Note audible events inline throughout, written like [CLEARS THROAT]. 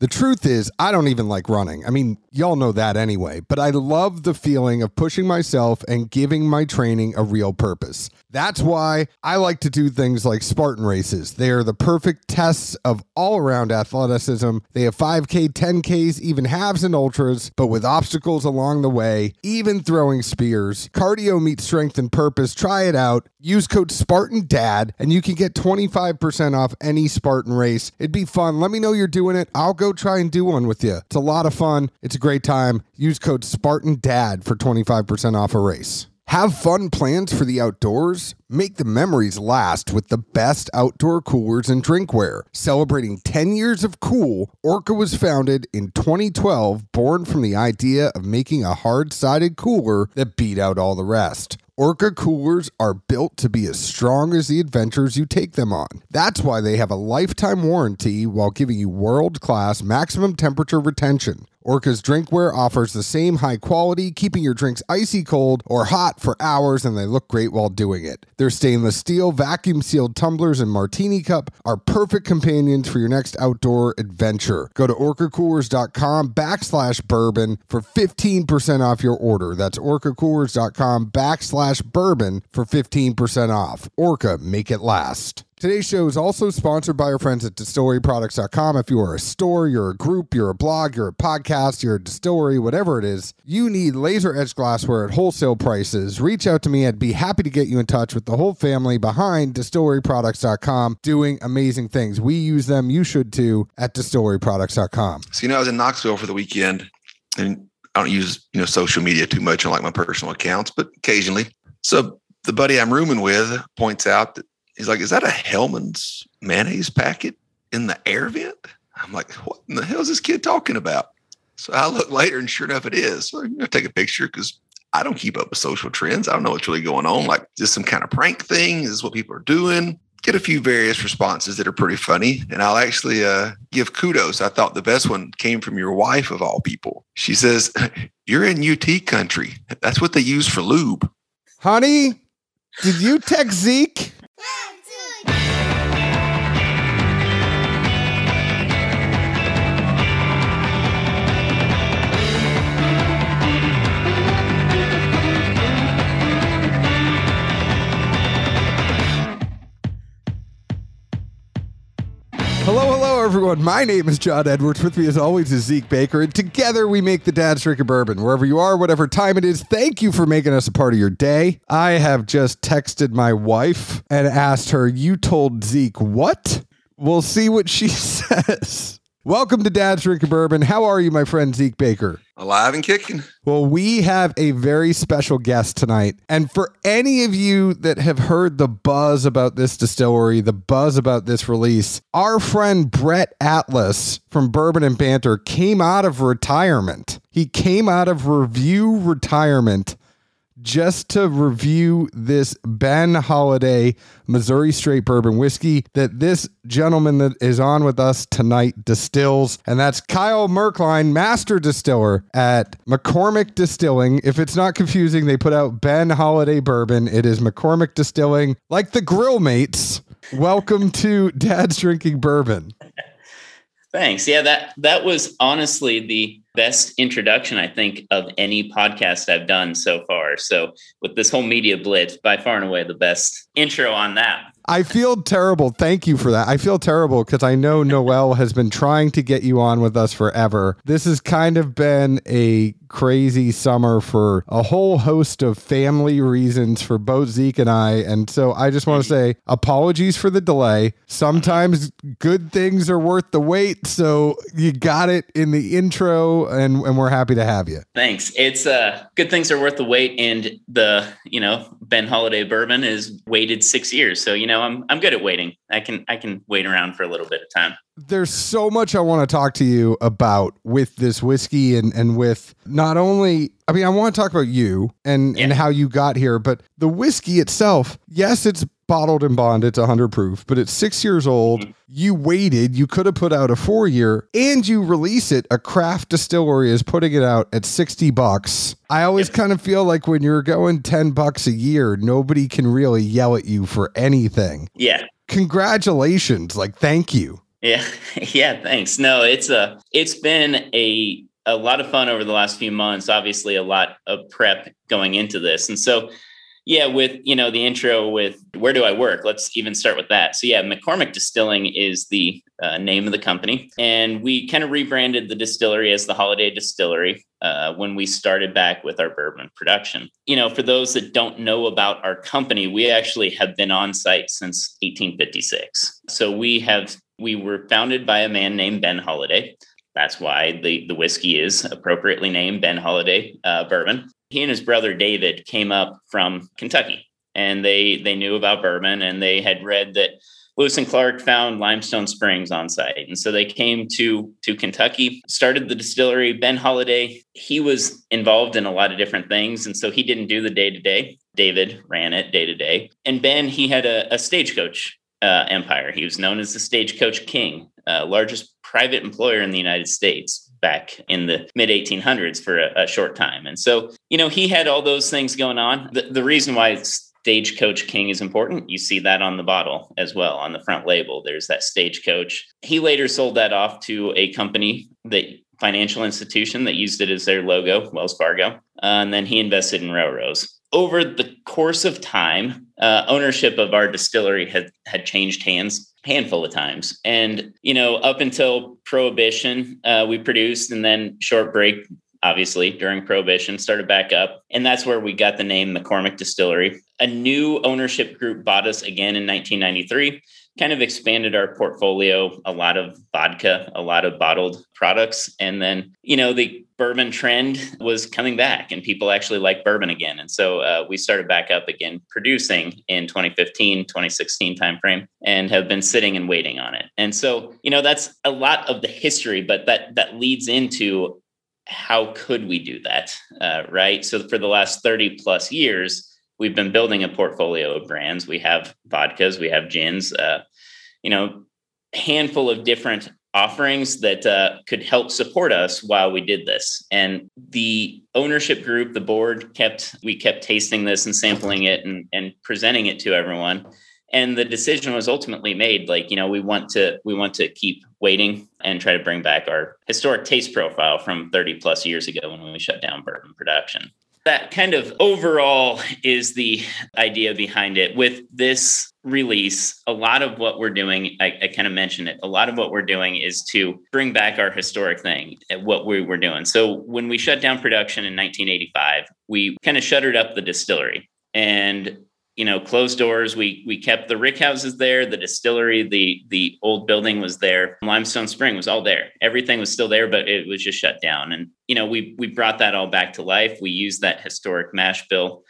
The truth is, I don't even like running. I mean, y'all know that anyway, but I love the feeling of pushing myself and giving my training a real purpose. That's why I like to do things like Spartan races. They are the perfect tests of all around athleticism. They have 5K, 10Ks, even halves and ultras, but with obstacles along the way, even throwing spears. Cardio meets strength and purpose. Try it out. Use code Spartan Dad, and you can get 25% off any Spartan race. It'd be fun. Let me know you're doing it. I'll go try and do one with you. It's a lot of fun. It's a great time. Use code Spartan Dad for 25% off a race. Have fun plans for the outdoors? Make the memories last with the best outdoor coolers and drinkware. Celebrating 10 years of cool, Orca was founded in 2012, born from the idea of making a hard sided cooler that beat out all the rest. Orca coolers are built to be as strong as the adventures you take them on. That's why they have a lifetime warranty while giving you world class maximum temperature retention. Orca's drinkware offers the same high quality, keeping your drinks icy cold or hot for hours, and they look great while doing it. Their stainless steel, vacuum sealed tumblers and martini cup are perfect companions for your next outdoor adventure. Go to orcacoolers.com backslash bourbon for 15% off your order. That's orcacoolers.com backslash bourbon for 15% off. Orca, make it last. Today's show is also sponsored by our friends at distilleryproducts.com. If you are a store, you're a group, you're a blog, you're a podcast, you're a distillery, whatever it is, you need laser edge glassware at wholesale prices. Reach out to me. I'd be happy to get you in touch with the whole family behind distilleryproducts.com doing amazing things. We use them. You should too at distilleryproducts.com. So, you know, I was in Knoxville for the weekend and I don't use, you know, social media too much on like my personal accounts, but occasionally. So the buddy I'm rooming with points out that he's like, is that a Hellmann's mayonnaise packet in the air vent? I'm like, what in the hell is this kid talking about? So I look later and sure enough it is. So gonna take a picture because I don't keep up with social trends. I don't know what's really going on. Like, this some kind of prank thing? Is what people are doing? Get a few various responses that are pretty funny. And I'll actually uh, give kudos. I thought the best one came from your wife of all people. She says, [LAUGHS] You're in UT country. That's what they use for lube. Honey, did you text Zeke? Bye. Hello, hello, everyone. My name is John Edwards. With me, as always, is Zeke Baker, and together we make the Dad's Drinking Bourbon. Wherever you are, whatever time it is, thank you for making us a part of your day. I have just texted my wife and asked her, "You told Zeke what?" We'll see what she [LAUGHS] says. Welcome to Dad's Drinking Bourbon. How are you, my friend Zeke Baker? Alive and kicking. Well, we have a very special guest tonight. And for any of you that have heard the buzz about this distillery, the buzz about this release, our friend Brett Atlas from Bourbon and Banter came out of retirement. He came out of review retirement just to review this Ben Holladay Missouri Straight Bourbon Whiskey that this gentleman that is on with us tonight distills. And that's Kyle Merklein, master distiller at McCormick Distilling. If it's not confusing, they put out Ben Holladay Bourbon. It is McCormick Distilling, like the Grill Mates. Welcome to Dad's Drinking Bourbon. [LAUGHS] Thanks. Yeah, that that was honestly the best introduction I think of any podcast I've done so far. So with this whole media blitz, by far and away the best intro on that. I feel terrible. Thank you for that. I feel terrible because I know Noel has been trying to get you on with us forever. This has kind of been a crazy summer for a whole host of family reasons for both Zeke and I. And so I just want to say apologies for the delay. Sometimes good things are worth the wait. So you got it in the intro and, and we're happy to have you. Thanks. It's uh good things are worth the wait. And the, you know, Ben Holladay bourbon is waited six years. So, you know, I'm I'm good at waiting. I can I can wait around for a little bit of time. There's so much I want to talk to you about with this whiskey and and with not only I mean I want to talk about you and Yeah. and how you got here, but the whiskey itself, yes, it's bottled and bonded, it's 100 proof, but it's 6 years old. Mhm. You waited, you could have put out a 4 year and you release it. A craft distillery is putting it out at 60 bucks. I always Yep. kind of feel like when you're going 10 bucks a year, nobody can really yell at you for anything Yeah. congratulations like thank you Yeah, [LAUGHS] yeah. Thanks. No, it's a it's been a a lot of fun over the last few months. Obviously, a lot of prep going into this, and so yeah, with you know the intro with where do I work? Let's even start with that. So yeah, McCormick Distilling is the uh, name of the company, and we kind of rebranded the distillery as the Holladay Distillery uh, when we started back with our bourbon production. You know, for those that don't know about our company, we actually have been on site since 1856. So we have we were founded by a man named Ben Holladay. That's why the, the whiskey is appropriately named Ben Holladay uh, Bourbon he and his brother David came up from Kentucky and they they knew about bourbon and they had read that Lewis and Clark found limestone springs on site. And so they came to to Kentucky, started the distillery. Ben Holladay, he was involved in a lot of different things. And so he didn't do the day to day. David ran it day to day. And Ben, he had a, a stagecoach uh, empire. He was known as the Stagecoach King, uh, largest private employer in the United States back in the mid 1800s for a, a, short time. And so, you know, he had all those things going on. The, the reason why Stagecoach King is important, you see that on the bottle as well on the front label. There's that Stagecoach. He later sold that off to a company that financial institution that used it as their logo, Wells Fargo. Uh, and then he invested in railroads. Over the course of time, uh, ownership of our distillery had had changed hands handful of times. And, you know, up until Prohibition, uh, we produced and then short break, obviously, during Prohibition, started back up. And that's where we got the name McCormick Distillery. A new ownership group bought us again in 1993 kind of expanded our portfolio a lot of vodka a lot of bottled products and then you know the bourbon trend was coming back and people actually like bourbon again and so uh, we started back up again producing in 2015 2016 timeframe and have been sitting and waiting on it and so you know that's a lot of the history but that that leads into how could we do that uh, right so for the last 30 plus years we've been building a portfolio of brands. We have vodkas, we have gins, uh, you know, handful of different offerings that uh, could help support us while we did this. And the ownership group, the board kept we kept tasting this and sampling it and, and presenting it to everyone. And the decision was ultimately made like, you know, we want to we want to keep waiting and try to bring back our historic taste profile from 30 plus years ago when we shut down bourbon production that kind of overall is the idea behind it. With this release, a lot of what we're doing, I, I, kind of mentioned it, a lot of what we're doing is to bring back our historic thing, uh, what we were doing. So when we shut down production in 1985, we kind of shuttered up the distillery. And you know closed doors. We we kept the rick houses there the distillery the the old building was there. Limestone spring was all there. Everything was still there but it was just shut down. And you know we we brought that all back to life. We used that historic mash bill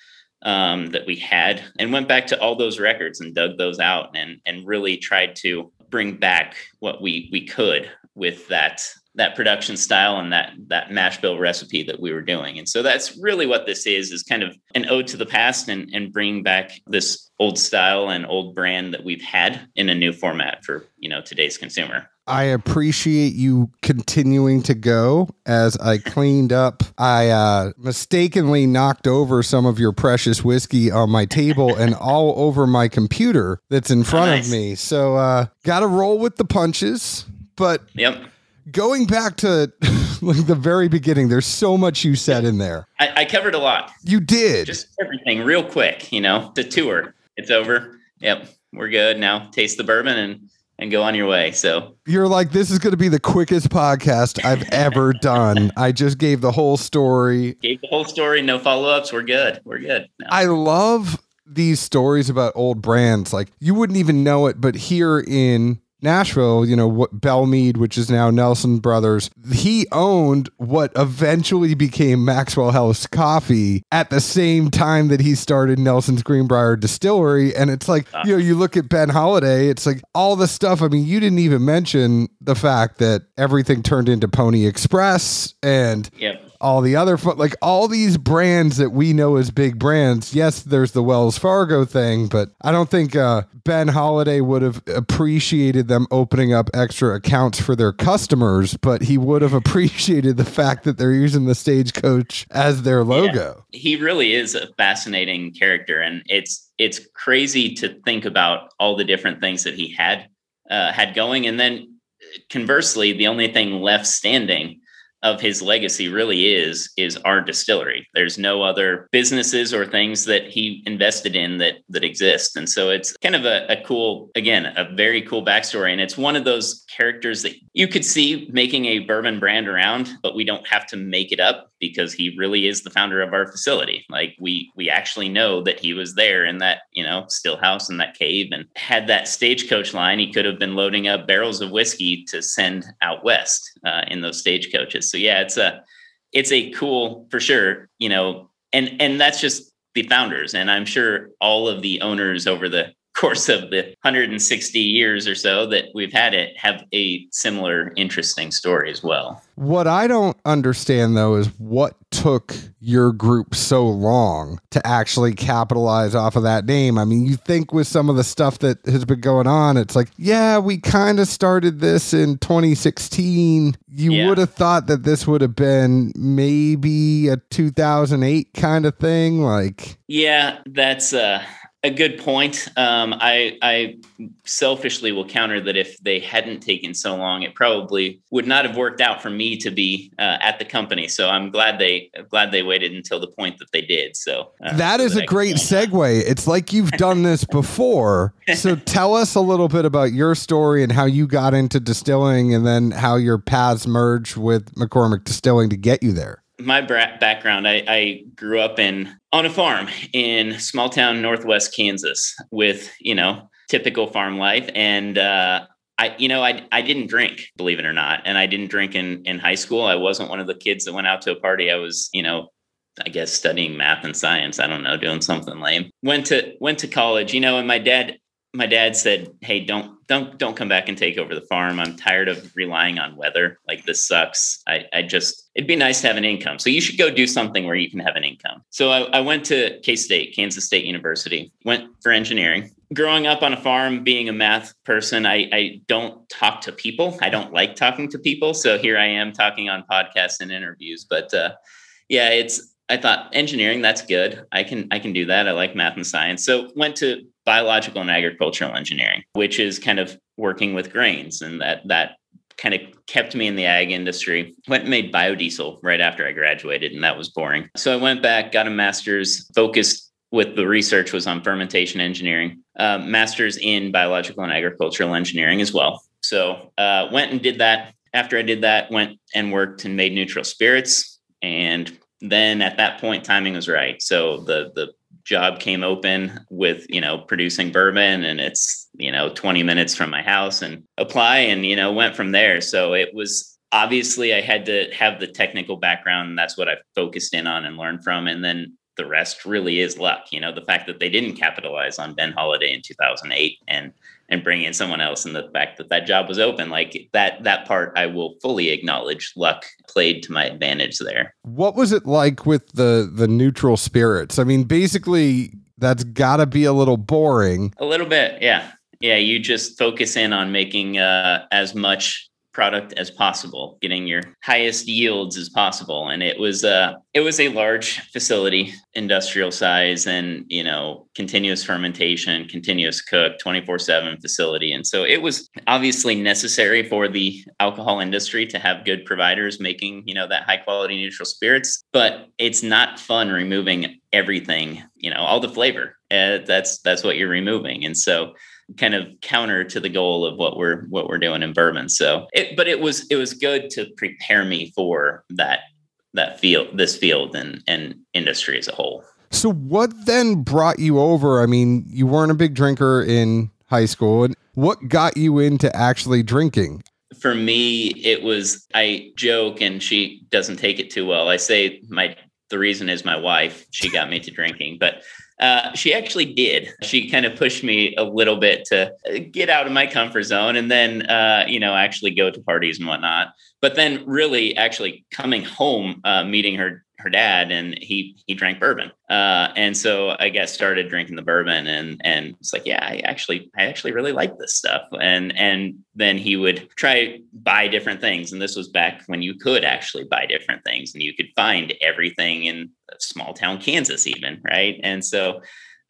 um, that we had and went back to all those records and dug those out and and really tried to bring back what we we could with that that production style and that that mash bill recipe that we were doing. And so that's really what this is is kind of an ode to the past and and bringing back this old style and old brand that we've had in a new format for, you know, today's consumer. I appreciate you continuing to go. As I cleaned up, I uh, mistakenly knocked over some of your precious whiskey on my table and all over my computer that's in front oh, nice. of me. So, uh, got to roll with the punches. But yep going back to [LAUGHS] like the very beginning, there's so much you said in there. I, I, covered a lot. You did just everything real quick. You know, the tour. It's over. Yep, we're good now. Taste the bourbon and and go on your way. So you're like, this is going to be the quickest podcast I've ever done. [LAUGHS] I just gave the whole story. Gave the whole story. No follow ups. We're good. We're good. No. I love these stories about old brands. Like you wouldn't even know it, but here in Nashville, you know, what Belle Meade, which is now Nelson Brothers, he owned what eventually became Maxwell House Coffee at the same time that he started Nelson's Greenbrier Distillery. And it's like, uh, you know, you look at Ben Holladay, it's like all the stuff. I mean, you didn't even mention the fact that everything turned into Pony Express and yep all the other like all these brands that we know as big brands. Yes, there's the Wells Fargo thing, but I don't think uh, Ben Holladay would have appreciated them opening up extra accounts for their customers, but he would have [LAUGHS] appreciated the fact that they're using the stagecoach as their logo. Yeah, he really is a fascinating character, and it's it's crazy to think about all the different things that he had uh, had going, and then conversely, the only thing left standing of his legacy really is is our distillery. There's no other businesses or things that he invested in that that exist, and so it's kind of a, a, cool, again, a very cool backstory. And it's one of those characters that you could see making a bourbon brand around, but we don't have to make it up because he really is the founder of our facility. Like we we actually know that he was there in that you know still house in that cave and had that stagecoach line. He could have been loading up barrels of whiskey to send out west uh, in those stagecoaches so yeah, it's a it's a cool for sure, you know, and and that's just the founders, and I'm sure all of the owners over the course of the 160 years or so that we've had it have a similar interesting story as well. What I don't understand though is what took your group so long to actually capitalize off of that name. I mean, you think with some of the stuff that has been going on, it's like, yeah, we kind of started this in 2016. You yeah. would have thought that this would have been maybe a 2008 kind of thing. Like, yeah, that's, uh, a good point. Um, I, I selfishly will counter that if they hadn't taken so long, it probably would not have worked out for me to be uh, at the company. So I'm glad they glad they waited until the point that they did. So uh, that so is that a great segue. It's like you've done this [LAUGHS] before. so tell us a little bit about your story and how you got into distilling, and then how your paths merged with McCormick Distilling to get you there my background, I, I, grew up in on a farm in small town northwest Kansas with you know typical farm life, and uh, I you know I I didn't drink, believe it or not, and I didn't drink in in high school. I wasn't one of the kids that went out to a party. I was you know I guess studying math and science. I don't know, doing something lame. Went to went to college, you know, and my dad my dad said, "Hey, don't don't don't come back and take over the farm. I'm tired of relying on weather. Like this sucks. I, I just it'd be nice to have an income. So you should go do something where you can have an income." So I, I went to K State, Kansas State University. Went for engineering. Growing up on a farm, being a math person, I, I don't talk to people. I don't like talking to people. So here I am talking on podcasts and interviews. But uh, yeah, it's I thought engineering that's good. I can I can do that. I like math and science. So went to biological and agricultural engineering, which is kind of working with grains and that that kind of kept me in the ag industry. Went and made biodiesel right after I graduated and that was boring. So I went back, got a master's focused with the research was on fermentation engineering, uh, master's in biological and agricultural engineering as well. So uh, went and did that. After I did that, went and worked and made neutral spirits and then at that point timing was right so the the job came open with you know producing bourbon and it's you know 20 minutes from my house and apply and you know went from there. So it was obviously i had to have the technical background. And that's what i focused in on and learned from. And then the rest really is luck you know the fact that they didn't capitalize on ben holladay in 2008 and and bring in someone else and the fact that that job was open like that that part i will fully acknowledge. Luck played to my advantage there. What was it like with the the neutral spirits? I mean basically that's got to be a little boring. A little bit yeah. Yeah you just focus in on making uh, as much product as possible, getting your highest yields as possible. And it was uh it was a large facility, industrial size, and you know, continuous fermentation, continuous cook, 24-7 facility. And so it was obviously necessary for the alcohol industry to have good providers making, you know, that high quality neutral spirits. But it's not fun removing everything, you know, all the flavor. Uh, that's that's what you're removing. And so kind of counter to the goal of what we're what we're doing in bourbon. So it but it was it was good to prepare me for that that field this field and and industry as a whole. So what then brought you over? I mean, you weren't a big drinker in high school. And what got you into actually drinking? For me, it was I joke and she doesn't take it too well. I say my the reason is my wife. She got me to drinking, but uh, she actually did. She kind of pushed me a little bit to get out of my comfort zone and then, uh, you know, actually go to parties and whatnot. But then, really, actually coming home, uh, meeting her her dad and he he drank bourbon. Uh, and so i guess started drinking the bourbon and and it's like yeah i actually i actually really like this stuff. And and then he would try buy different things. And this was back when you could actually buy different things and you could find everything in small town kansas even right? And so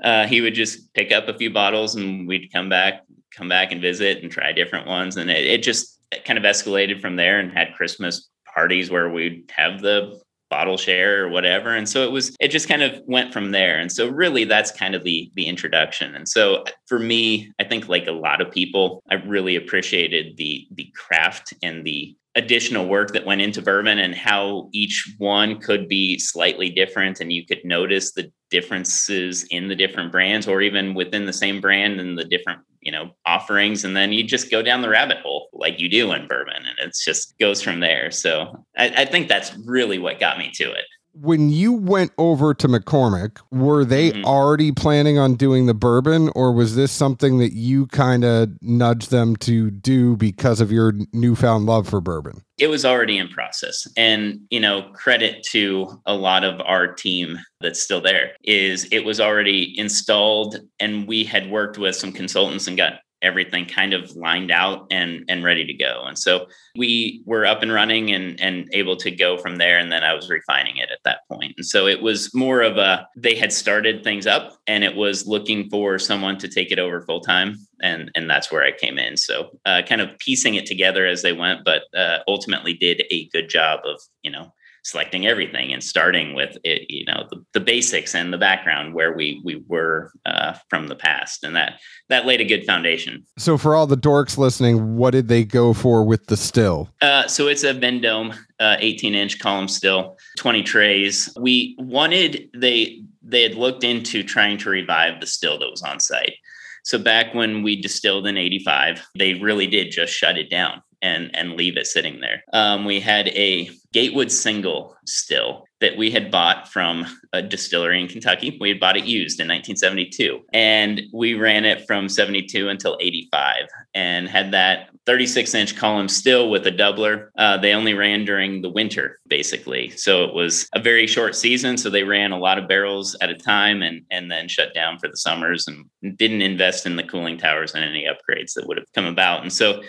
uh, he would just pick up a few bottles and we'd come back come back and visit and try different ones. And it, it just kind of escalated from there and had Christmas parties where we'd have the bottle share or whatever and so it was it just kind of went from there and so really that's kind of the the introduction and so for me i think like a lot of people i really appreciated the the craft and the additional work that went into bourbon and how each one could be slightly different and you could notice the differences in the different brands or even within the same brand and the different you know offerings. And then you just go down the rabbit hole like you do in bourbon and it just goes from there. So I, I think that's really what got me to it when you went over to McCormick, were they mm-hmm. already planning on doing the bourbon, or was this something that you kind of nudged them to do because of your newfound love for bourbon? It was already in process. And, you know, credit to a lot of our team that's still there is it was already installed and we had worked with some consultants and got everything kind of lined out and and ready to go. And so we were up and running and and able to go from there and then i was refining it at that point. And so it was more of a they had started things up and it was looking for someone to take it over full time and and that's where i came in. So uh, kind of piecing it together as they went but uh, ultimately did a good job of you know selecting everything and starting with it, you know the, the basics and the background where we we were uh, from the past. And that that laid a good foundation. So for all the dorks listening what did they go for with the still? Uh, so it's a vendome uh, 18 inch column still 20 trays. We wanted they they had looked into trying to revive the still that was on site. So back when we distilled in 85 they really did just shut it down and and leave it sitting there. Um, we had a Gatewood single still that we had bought from a distillery in Kentucky. We had bought it used in 1972, and we ran it from 72 until 85, and had that 36 inch column still with a doubler. Uh, they only ran during the winter, basically, so it was a very short season. So they ran a lot of barrels at a time, and and then shut down for the summers, and didn't invest in the cooling towers and any upgrades that would have come about. And so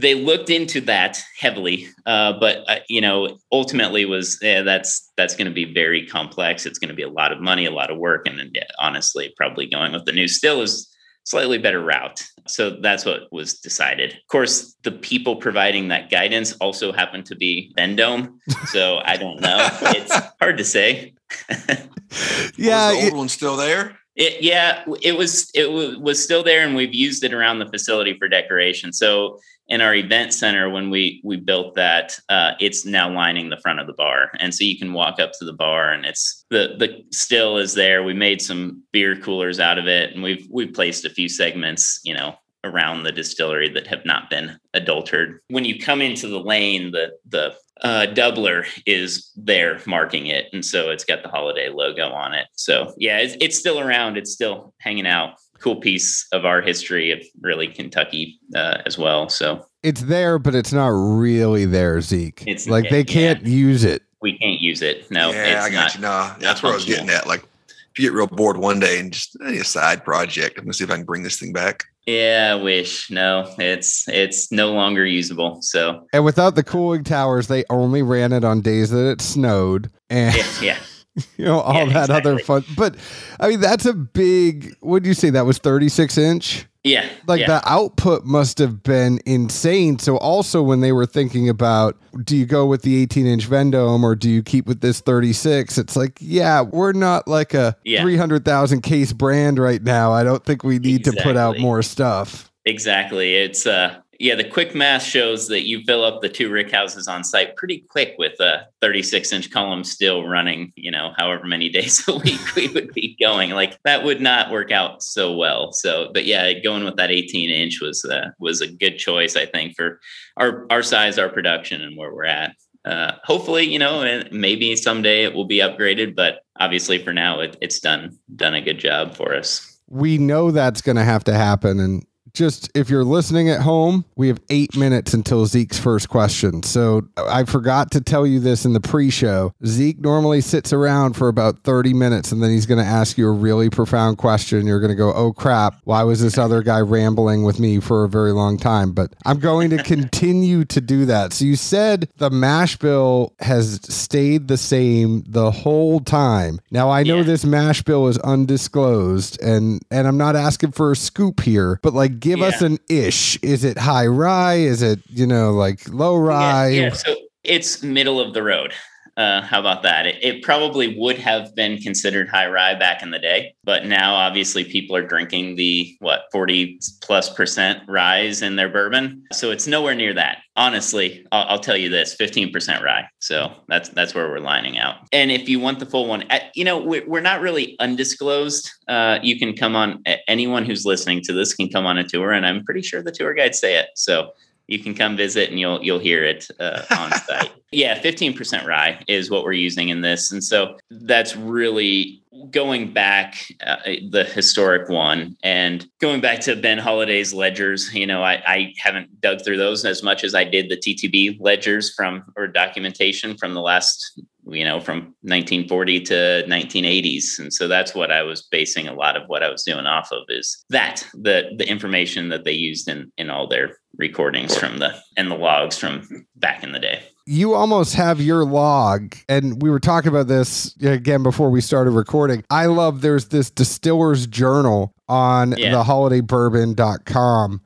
they looked into that heavily, uh, but uh, you know, ultimately was yeah, that's that's going to be very complex. It's going to be a lot of money, a lot of work, and, and honestly, probably going with the new still is slightly better route. So that's what was decided. Of course, the people providing that guidance also happen to be Vendome. So I don't know. [LAUGHS] it's hard to say. [LAUGHS] yeah, was the old it, one still there? It, yeah, it was it w- was still there, and we've used it around the facility for decoration. So in our event center, when we we built that, uh, it's now lining the front of the bar, and so you can walk up to the bar, and it's the the still is there. We made some beer coolers out of it, and we've we've placed a few segments, you know, around the distillery that have not been adulterated. When you come into the lane, the the uh, doubler is there marking it, and so it's got the holladay logo on it. So yeah, it's, it's still around. It's still hanging out. Cool piece of our history of really Kentucky uh, as well. So it's there, but it's not really there, Zeke. It's like they can't yeah. use it. We can't use it. No, yeah, I got not, you. No, that's where I was getting at. Like, if you get real bored one day and just a side project, I'm gonna see if I can bring this thing back. Yeah, I wish. No, it's it's no longer usable. So And without the cooling towers, they only ran it on days that it snowed. And yeah. yeah. [LAUGHS] You know, all yeah, that exactly. other fun. But I mean, that's a big what do you say? That was 36 inch? Yeah. Like yeah. the output must have been insane. So also when they were thinking about do you go with the 18 inch Vendome or do you keep with this 36? It's like, yeah, we're not like a yeah. 300,000 case brand right now. I don't think we need exactly. to put out more stuff. Exactly. It's uh yeah, the quick math shows that you fill up the two rick houses on site pretty quick with a 36 inch column still running, you know, however many [LAUGHS] days a week we would be going. Like that would not work out so well. So, but yeah, going with that 18 inch was uh, was a good choice, I think, for our our size, our production, and where we're at. Uh, hopefully, you know, maybe someday it will be upgraded, but obviously for now, it, it's done done a good job for us. We know that's going to have to happen, and just if you're listening at home, we have eight minutes until Zeke's first question. So I forgot to tell you this in the pre show. Zeke normally sits around for about 30 minutes and then he's going to ask you a really profound question. You're going to go, oh crap, why was this other guy rambling with me for a very long time? But I'm going to continue to do that. So you said the mash bill has stayed the same the whole time. Now I know yeah. this mash bill is undisclosed and and I'm not asking for a scoop here, but like give us an ish. Is it high rye? Is it, you know, like low rye? Yeah, yeah, so it's middle of the road. Uh, how about that? It, it probably would have been considered high rye back in the day, but now obviously people are drinking the what 40 plus percent rise in their bourbon. So it's nowhere near that. Honestly, I'll, I'll tell you this: 15% rye. So that's that's where we're lining out. And if you want the full one, you know, we're, we're not really undisclosed. Uh, you can come on. Anyone who's listening to this can come on a tour, and I'm pretty sure the tour guides say it. So you can come visit and you'll you'll hear it uh, on site. [LAUGHS] Yeah, 15% rye is what we're using in this. And so that's really going back uh, the historic one and going back to Ben Holladay's ledgers. You know, I, I haven't dug through those as much as I did the TTB ledgers from or documentation from the last you know from 1940 to 1980s and so that's what i was basing a lot of what i was doing off of is that the the information that they used in in all their recordings from the and the logs from back in the day you almost have your log and we were talking about this again before we started recording i love there's this distiller's journal on Yeah. the holladaybourbon.com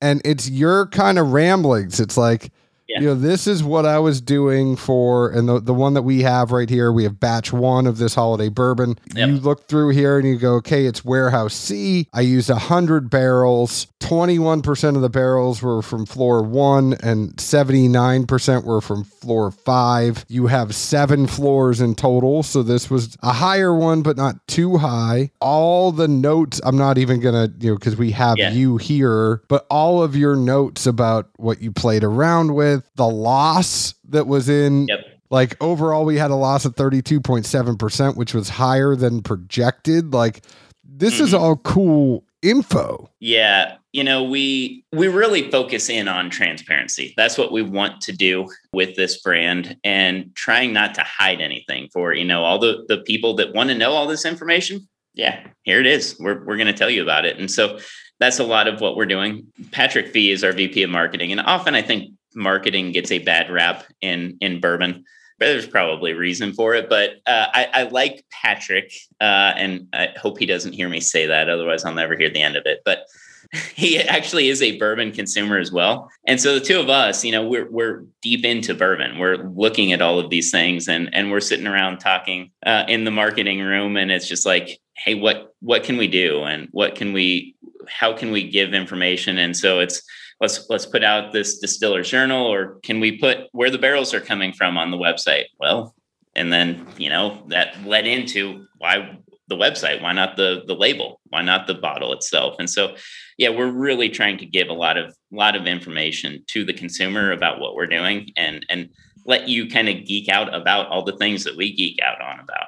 and it's your kind of ramblings it's like Yeah. you know this is what i was doing for and the, the one that we have right here we have batch one of this holladay bourbon Yep. you look through here and you go okay it's warehouse c i used 100 barrels 21% of the barrels were from floor one and 79% were from floor five. You have seven floors in total. So this was a higher one, but not too high. All the notes, I'm not even going to, you know, because we have Yeah. you here, but all of your notes about what you played around with, the loss that was in Yep. like overall, we had a loss of 32.7%, which was higher than projected. Like, this is Mhm. all cool info. Yeah, you know, we we really focus in on transparency. That's what we want to do with this brand and trying not to hide anything for, you know, all the the people that want to know all this information. Yeah, here it is. We're we're going to tell you about it. And so that's a lot of what we're doing. Patrick Fee is our VP of marketing and often I think marketing gets a bad rap in in bourbon. There's probably a reason for it, but uh, I, I like Patrick, uh, and I hope he doesn't hear me say that. Otherwise, I'll never hear the end of it. But [LAUGHS] he actually is a bourbon consumer as well. And so the two of us, you know, we're we're deep into bourbon. We're looking at all of these things and and we're sitting around talking uh, in the marketing room and it's just like, hey, what what can we do and what can we how can we give information? And so it's let's let's put out this distiller's journal or can we put where the barrels are coming from on the website? Well, and then, you know, that led into why the website, why not the the label? Why not the bottle itself? And so yeah, we're really trying to give a lot of lot of information to the consumer about what we're doing and and let you kind of geek out about all the things that we geek out on about.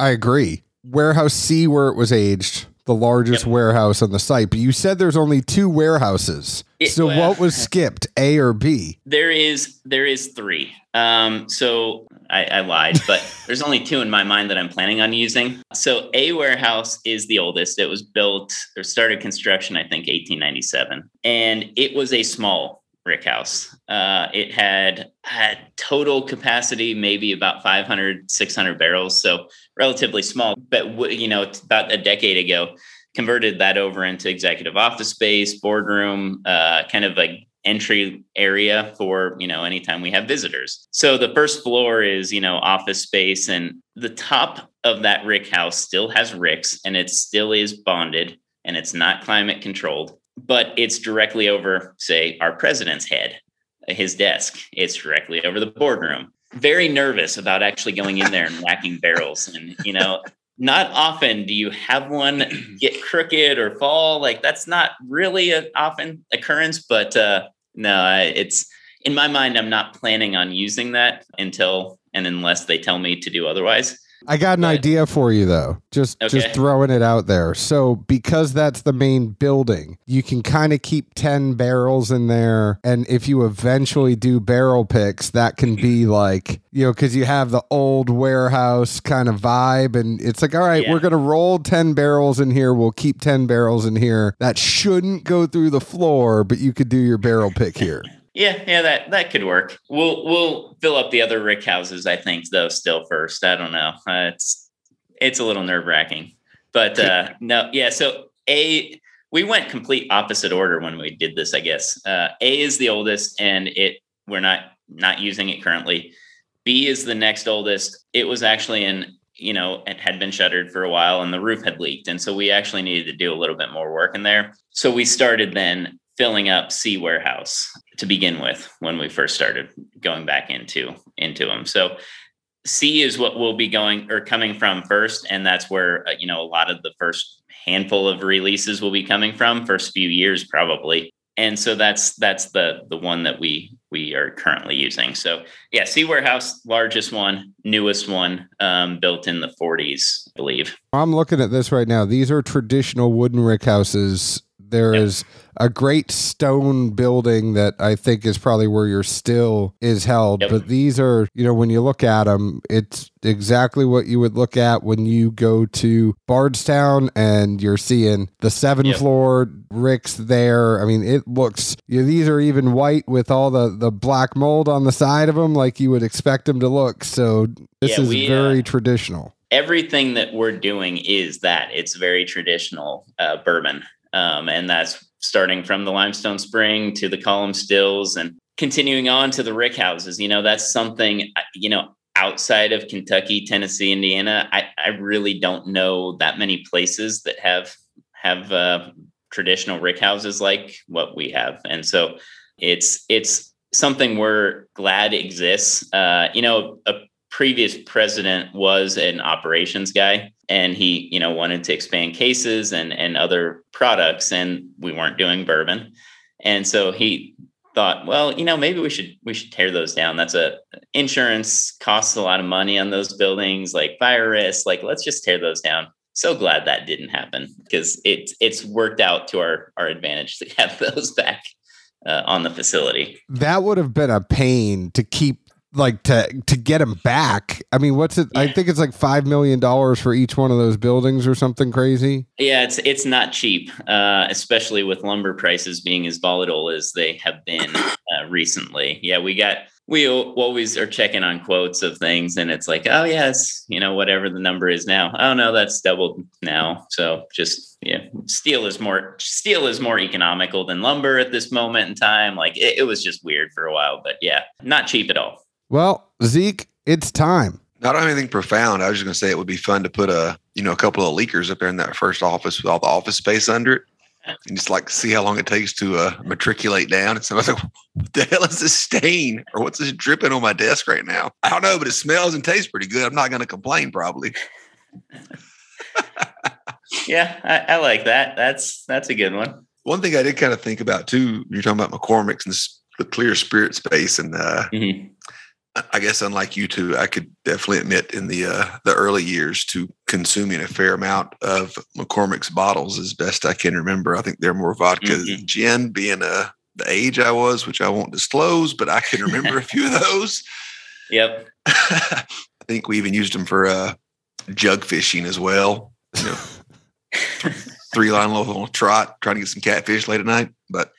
I agree. Warehouse C, where it was aged, the largest Yep. warehouse on the site. But you said there's only two warehouses. It- so well- what was [LAUGHS] skipped, A or B? There is there is three. Um, so I, I lied, but [LAUGHS] there's only two in my mind that I'm planning on using. So a warehouse is the oldest. It was built or started construction, I think, 1897, and it was a small brick house. Uh, it had had total capacity maybe about 500, 600 barrels, so relatively small. But w- you know, about a decade ago, converted that over into executive office space, boardroom, uh, kind of like entry area for you know anytime we have visitors so the first floor is you know office space and the top of that rick house still has ricks and it still is bonded and it's not climate controlled but it's directly over say our president's head his desk. It's directly over the boardroom. Very nervous about actually going in there and [LAUGHS] whacking barrels. And you know not often do you have one [CLEARS THROAT] get crooked or fall. Like that's not really an often occurrence but uh no I- it's in my mind i'm not planning on using that until and unless they tell me to do otherwise I got an But- idea for you though. Just just throwing it out there. So because that's the main building, you can kind of keep 10 barrels in there and if you eventually do barrel picks, that can be mm-hmm. like, you know, cuz you have the old warehouse kind of vibe and it's like, all right, Yeah. we're going to roll 10 barrels in here. We'll keep 10 barrels in here. That shouldn't go through the floor, but you could do your barrel pick here. [LAUGHS] yeah yeah that that could work we'll we'll fill up the other rick houses i think though still first i don't know uh, it's it's a little nerve wracking but uh [LAUGHS] no yeah so a we went complete opposite order when we did this. I guess uh, A is the oldest, and it we're not not using it currently. B is the next oldest. It was actually in you know, it had been shuttered for a while and the roof had leaked. And so we actually needed to do a little bit more work in there. So we started then filling up C warehouse to begin with when we first started going back into into them. So C is what we'll be going or coming from first, and that's where uh, you know a lot of the first handful of releases will be coming from, first few years probably. And so that's that's the the one that we we are currently using. So yeah, C warehouse, largest one, newest one, um, built in the 40s, I believe. I'm looking at this right now. These are traditional wooden rick houses there yep. is a great stone building that I think is probably where your still is held. Yep. But these are, you know, when you look at them, it's exactly what you would look at when you go to Bardstown and you're seeing the seven yep. floor ricks there. I mean, it looks, you know, these are even white with all the, the black mold on the side of them, like you would expect them to look. So this yeah, is we, very uh, traditional everything that we're doing is that it's very traditional uh, bourbon um, and that's starting from the limestone spring to the column stills and continuing on to the rick houses. You know, that's something, you know, outside of Kentucky, Tennessee, Indiana, I, I really don't know that many places that have have uh, traditional rick houses like what we have. And so it's it's something we're glad exists. Uh, you know, a previous president was an operations guy and he you know wanted to expand cases and and other products and we weren't doing bourbon. And so he thought well you know maybe we should we should tear those down. That's a insurance costs a lot of money on those buildings like fire risk like let's just tear those down. So glad that didn't happen because it's it's worked out to our our advantage to [LAUGHS] have those back uh, on the facility. That would have been a pain to keep like to to get them back. I mean, what's it? Yeah. I think it's like five million dollars for each one of those buildings or something crazy. Yeah, it's it's not cheap, uh, especially with lumber prices being as volatile as they have been uh, recently. Yeah, we got we always are checking on quotes of things, and it's like, oh yes, you know whatever the number is now. Oh no, that's doubled now. So just yeah, steel is more steel is more economical than lumber at this moment in time. Like it, it was just weird for a while, but yeah, not cheap at all. Well, Zeke, it's time. Not have anything profound. I was just going to say it would be fun to put a you know a couple of leakers up there in that first office with all the office space under it, and just like see how long it takes to uh, matriculate down. And somebody's like, [LAUGHS] "What the hell is this stain? Or what's this dripping on my desk right now?" I don't know, but it smells and tastes pretty good. I'm not going to complain, probably. [LAUGHS] yeah, I, I, like that. That's that's a good one. One thing I did kind of think about too. You're talking about McCormick's and the clear spirit space, and uh, mm-hmm. I guess unlike you two, I could definitely admit in the uh, the early years to consuming a fair amount of McCormick's bottles as best I can remember. I think they're more vodka mm-hmm. than gin, being uh, the age I was, which I won't disclose, but I can [LAUGHS] remember a few of those. Yep. [LAUGHS] I think we even used them for uh, jug fishing as well. You know, [LAUGHS] three line little trot, trying to get some catfish late at night. But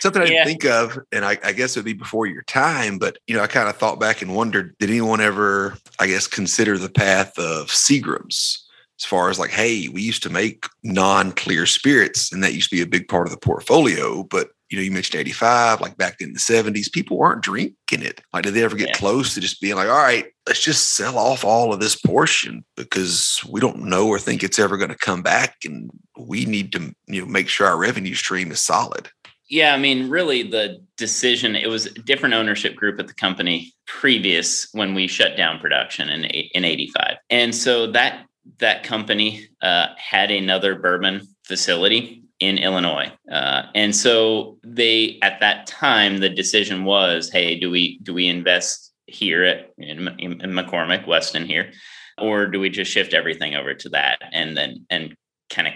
Something I didn't think of, and I, I, guess it would be before your time, but you know, I kind of thought back and wondered, did anyone ever, I guess, consider the path of Seagrams? As far as like, hey, we used to make non-clear spirits, and that used to be a big part of the portfolio. But you know, you mentioned 85, like back in the 70s, people weren't drinking it. Like, did they ever get yeah. close to just being like, all right, let's just sell off all of this portion because we don't know or think it's ever going to come back. And we need to, you know, make sure our revenue stream is solid. Yeah, I mean, really, the decision it was a different ownership group at the company previous when we shut down production in in '85, and so that that company uh, had another bourbon facility in Illinois. Uh, and so they at that time the decision was, hey, do we do we invest here at in, in McCormick Weston here, or do we just shift everything over to that and then and kind of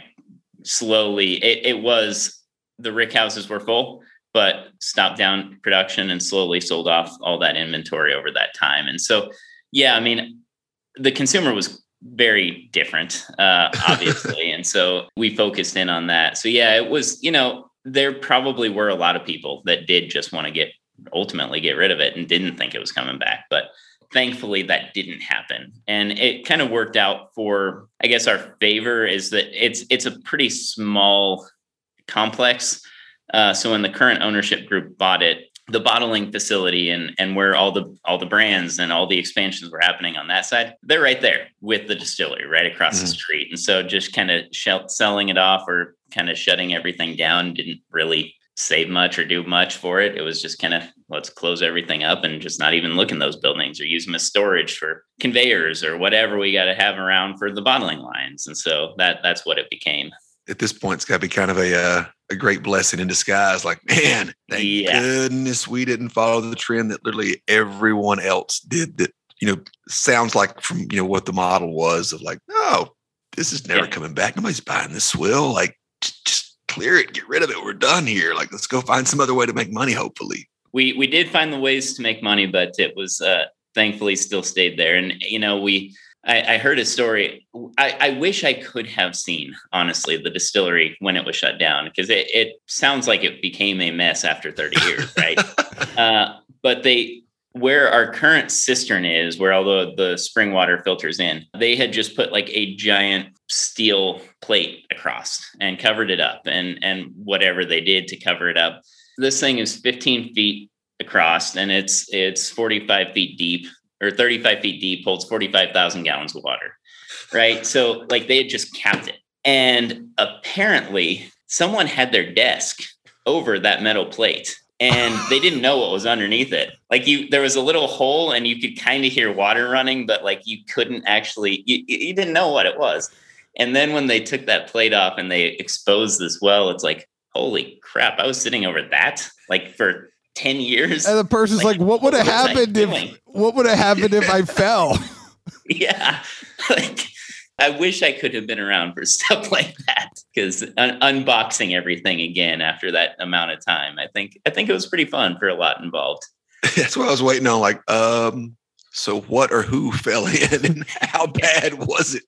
slowly it, it was the rick houses were full but stopped down production and slowly sold off all that inventory over that time and so yeah i mean the consumer was very different, uh, obviously. [LAUGHS] and so we focused in on that. So yeah, it was, you know, there probably were a lot of people that did just want to get ultimately get rid of it and didn't think it was coming back. But thankfully that didn't happen and it kind of worked out for i guess our favor is that it's it's a pretty small complex uh, so when the current ownership group bought it the bottling facility and and where all the all the brands and all the expansions were happening on that side they're right there with the distillery right across mm-hmm. the street. And so just kind of selling it off or kind of shutting everything down didn't really save much or do much for it. It was just kind of let's close everything up and just not even look in those buildings or use them as storage for conveyors or whatever we got to have around for the bottling lines. And so that that's what it became. At this point, it's got to be kind of a uh, a great blessing in disguise. Like, man, [LAUGHS] thank yeah. goodness we didn't follow the trend that literally everyone else did. That you know sounds like from you know what the model was of like, oh, this is never yeah. coming back. Nobody's buying this swill. Like, just, just clear it, get rid of it. We're done here. Like, let's go find some other way to make money. Hopefully, we we did find the ways to make money, but it was uh, thankfully still stayed there. And you know we I, I heard a story. I, I, wish I could have seen, honestly, the distillery when it was shut down because it, it sounds like it became a mess after 30 years, [LAUGHS] right? uh, but they, where our current cistern is, where all the, the spring water filters in, they had just put like a giant steel plate across and covered it up and, and whatever they did to cover it up. This thing is 15 feet across and it's it's 45 feet deep or 35 feet deep, holds 45,000 gallons of water. Right. So, like, they had just capped it. And apparently, someone had their desk over that metal plate and [LAUGHS] they didn't know what was underneath it. Like you, there was a little hole and you could kind of hear water running, but like you couldn't actually, you, you didn't know what it was. And then when they took that plate off and they exposed this well, it's like, holy crap, I was sitting over that like for 10 years. And the person's like, like what would have happened if what would have happened if I [LAUGHS] fell? yeah. [LAUGHS] Like I wish I could have been around for [LAUGHS] stuff like that because un- unboxing everything again after that amount of time, I think I think it was pretty fun for a lot involved. That's what I was waiting on. Like, um, so what or who [LAUGHS] fell in and how bad was it?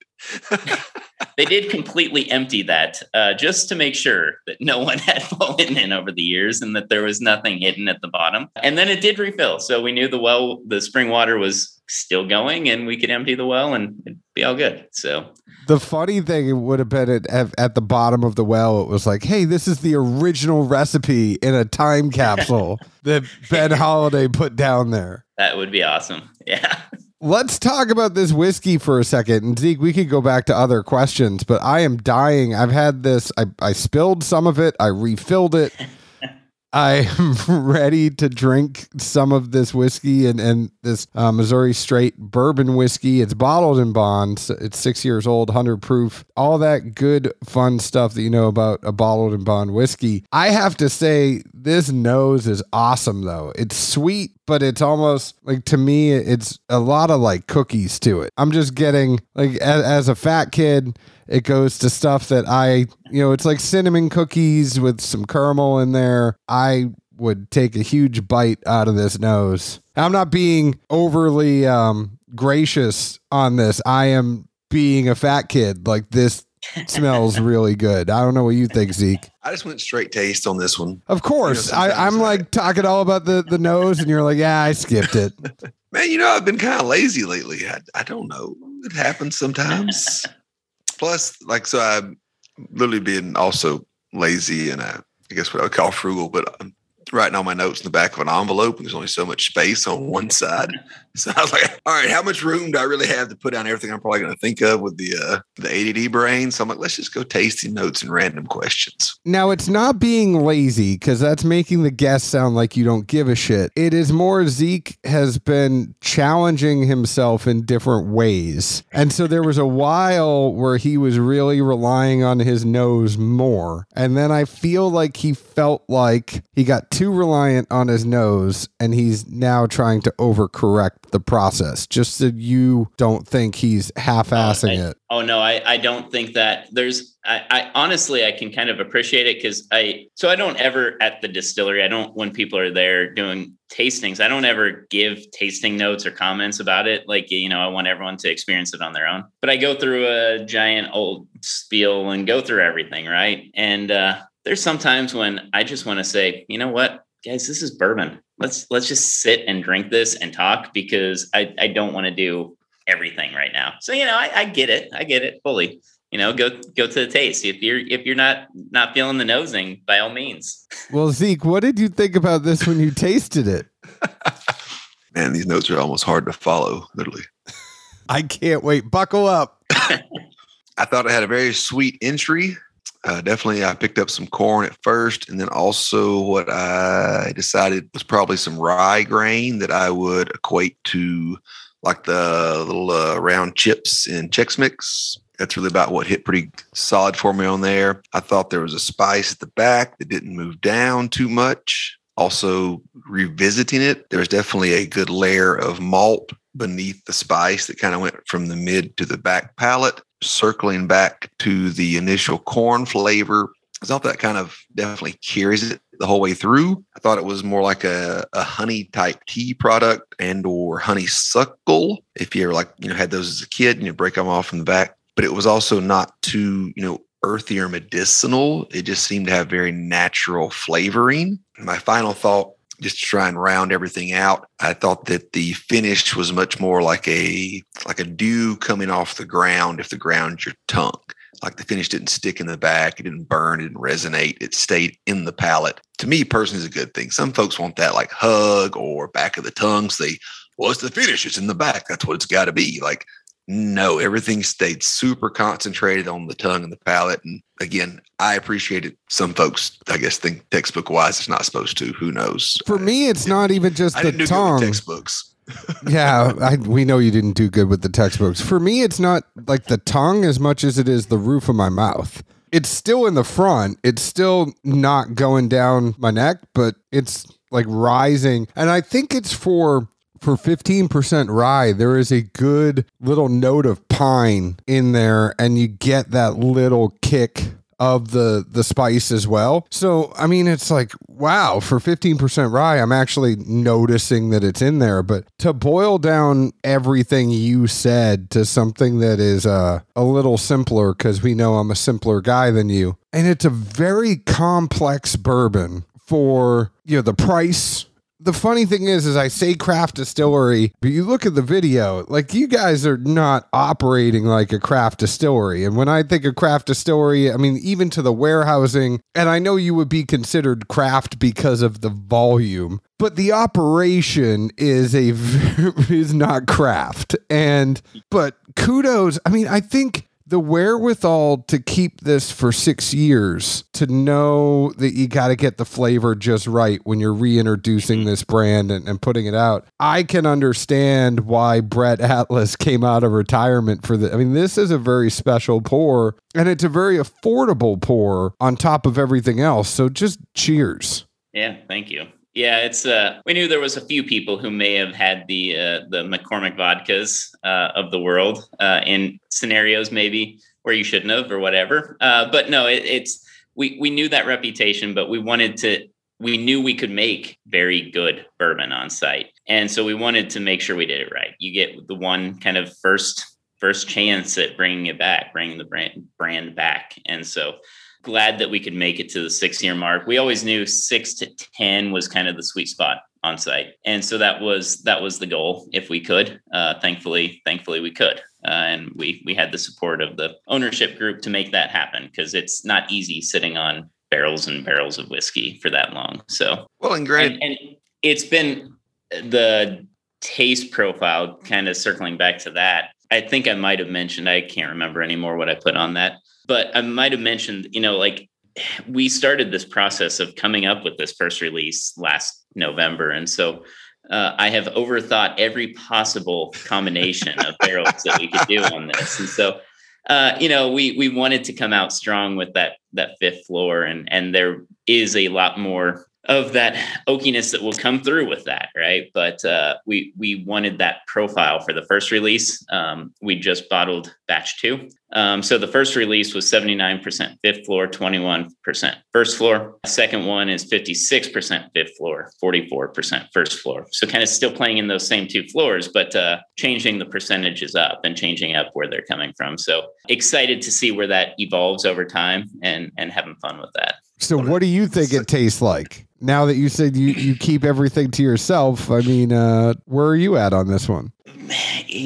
[LAUGHS] they did completely empty that uh, just to make sure that no one [LAUGHS] had fallen in over the years and that there was nothing hidden at the bottom. And then it did refill. So we knew the well, the spring water was still going and we could empty the well and it'd be all good. So the funny thing would have been at, at the bottom of the well, it was like, hey, this is the original recipe in a time capsule that Ben Holladay put down there. That would be awesome. [LAUGHS] Yeah. Let's talk about this whiskey for a second. And Zeke, we could go back to other questions, but I am dying. I've had this, I, I spilled some of it, I refilled it. [LAUGHS] I'm [LAUGHS] ready to drink some of this whiskey and, and this uh, Missouri straight bourbon whiskey. It's bottled in bonds. It's six years old, 100 proof, all that good, fun stuff that you know about a bottled in bond whiskey. I have to say, this nose is awesome, though. It's sweet, but it's almost like to me, it's a lot of like cookies to it. I'm just getting, like, as, as a fat kid, it goes to stuff that I, you know, it's like cinnamon cookies with some caramel in there. I would take a huge bite out of this nose. I'm not being overly um, gracious on this. I am being a fat kid. Like this smells really good. I don't know what you think, Zeke. [LAUGHS] I just went straight taste on this one. Of course, you know, I, am like talking all about the the nose, and you're like, yeah, I skipped it. [LAUGHS] Man, you know, I've been kind of lazy lately. I, I don't know. It happens sometimes. Plus, like, so I'm literally being also lazy and I, I guess what I would call frugal, but I'm writing all my notes in the back of an envelope and there's only so much space on one side. [LAUGHS] So I was like, all right, how much room do I really have to put down everything I'm probably going to think of with the uh, the ADD brain? So I'm like, let's just go tasting notes and random questions. Now it's not being lazy because that's making the guest sound like you don't give a shit. It is more Zeke has been challenging himself in different ways, and so there was a while where he was really relying on his nose more, and then I feel like he felt like he got too reliant on his nose, and he's now trying to overcorrect the process, just so you don't think he's half-assing oh, it. Oh no, I, I don't think that there's I, I honestly I can kind of appreciate it because I so I don't ever at the distillery, I don't when people are there doing tastings, I don't ever give tasting notes or comments about it. Like, you know, I want everyone to experience it on their own. But I go through a giant old spiel and go through everything, right? And uh there's sometimes when I just want to say, you know what? Guys, this is bourbon. Let's let's just sit and drink this and talk because I, I don't want to do everything right now. So you know, I, I get it. I get it fully. You know, go go to the taste. If you're if you're not not feeling the nosing, by all means. [LAUGHS] Well, Zeke, what did you think about this when you tasted it? [LAUGHS] Man, these notes are almost hard to follow, literally. I can't wait. Buckle up. [LAUGHS] I thought it had a very sweet entry. Uh, definitely, I picked up some corn at first, and then also what I decided was probably some rye grain that I would equate to like the little uh, round chips in Chex Mix. That's really about what hit pretty solid for me on there. I thought there was a spice at the back that didn't move down too much. Also, revisiting it, there's definitely a good layer of malt beneath the spice that kind of went from the mid to the back palate, circling back to the initial corn flavor. I thought that kind of definitely carries it the whole way through. I thought it was more like a, a honey type tea product and or honeysuckle. If you ever like, you know, had those as a kid and you break them off in the back, but it was also not too, you know, earthy or medicinal. It just seemed to have very natural flavoring. My final thought, just to try and round everything out, I thought that the finish was much more like a like a dew coming off the ground if the ground's your tongue. Like the finish didn't stick in the back, it didn't burn, it didn't resonate, it stayed in the palate. To me, personally, is a good thing. Some folks want that like hug or back of the tongue. So they, well, it's the finish, it's in the back. That's what it's got to be. Like no, everything stayed super concentrated on the tongue and the palate. And again, I appreciate it. Some folks, I guess, think textbook wise it's not supposed to. Who knows? For me, uh, it's not even just I the didn't do good tongue. textbooks. [LAUGHS] yeah, I, we know you didn't do good with the textbooks. For me, it's not like the tongue as much as it is the roof of my mouth. It's still in the front. It's still not going down my neck, but it's like rising. And I think it's for for 15% rye, there is a good little note of pine in there, and you get that little kick of the the spice as well. So I mean it's like wow, for 15% rye I'm actually noticing that it's in there, but to boil down everything you said to something that is uh, a little simpler cuz we know I'm a simpler guy than you. And it's a very complex bourbon for you know the price the funny thing is, is I say craft distillery, but you look at the video, like you guys are not operating like a craft distillery. And when I think of craft distillery, I mean, even to the warehousing, and I know you would be considered craft because of the volume, but the operation is a [LAUGHS] is not craft. And but kudos, I mean, I think the wherewithal to keep this for six years to know that you got to get the flavor just right when you're reintroducing mm-hmm. this brand and, and, putting it out. I can understand why Brett Atlas came out of retirement for the. I mean, this is a very special pour and it's a very affordable pour on top of everything else. So just cheers. Yeah, thank you. Yeah, it's uh we knew there was a few people who may have had the uh the McCormick vodkas uh of the world uh in scenarios maybe where you shouldn't have or whatever. Uh but no, it, it's we we knew that reputation, but we wanted to we knew we could make very good bourbon on site. And so we wanted to make sure we did it right. You get the one kind of first first chance at bringing it back, bringing the brand brand back. And so glad that we could make it to the six year mark. We always knew six to 10 was kind of the sweet spot on site. And so that was, that was the goal if we could, uh, thankfully, thankfully we could. Uh, and we, we had the support of the ownership group to make that happen because it's not easy sitting on barrels and barrels of whiskey for that long. So, well, and great. And, and it's been the taste profile kind of circling back to that. I think I might have mentioned, I can't remember anymore what I put on that but I might have mentioned, you know, like we started this process of coming up with this first release last November. And so uh, I have overthought every possible combination of [LAUGHS] barrels that we could do on this. And so, uh, you know, we we wanted to come out strong with that that fifth floor, and and there is a lot more of that oakiness that will come through with that, right? But uh, we we wanted that profile for the first release. Um, we just bottled batch two, Um, so the first release was 79% fifth floor, 21% first floor. Second one is 56% fifth floor, 44% first floor. So kind of still playing in those same two floors, but uh, changing the percentages up and changing up where they're coming from. So excited to see where that evolves over time and and having fun with that. So what do you think it tastes like? Now that you said you, you keep everything to yourself, I mean, uh, where are you at on this one?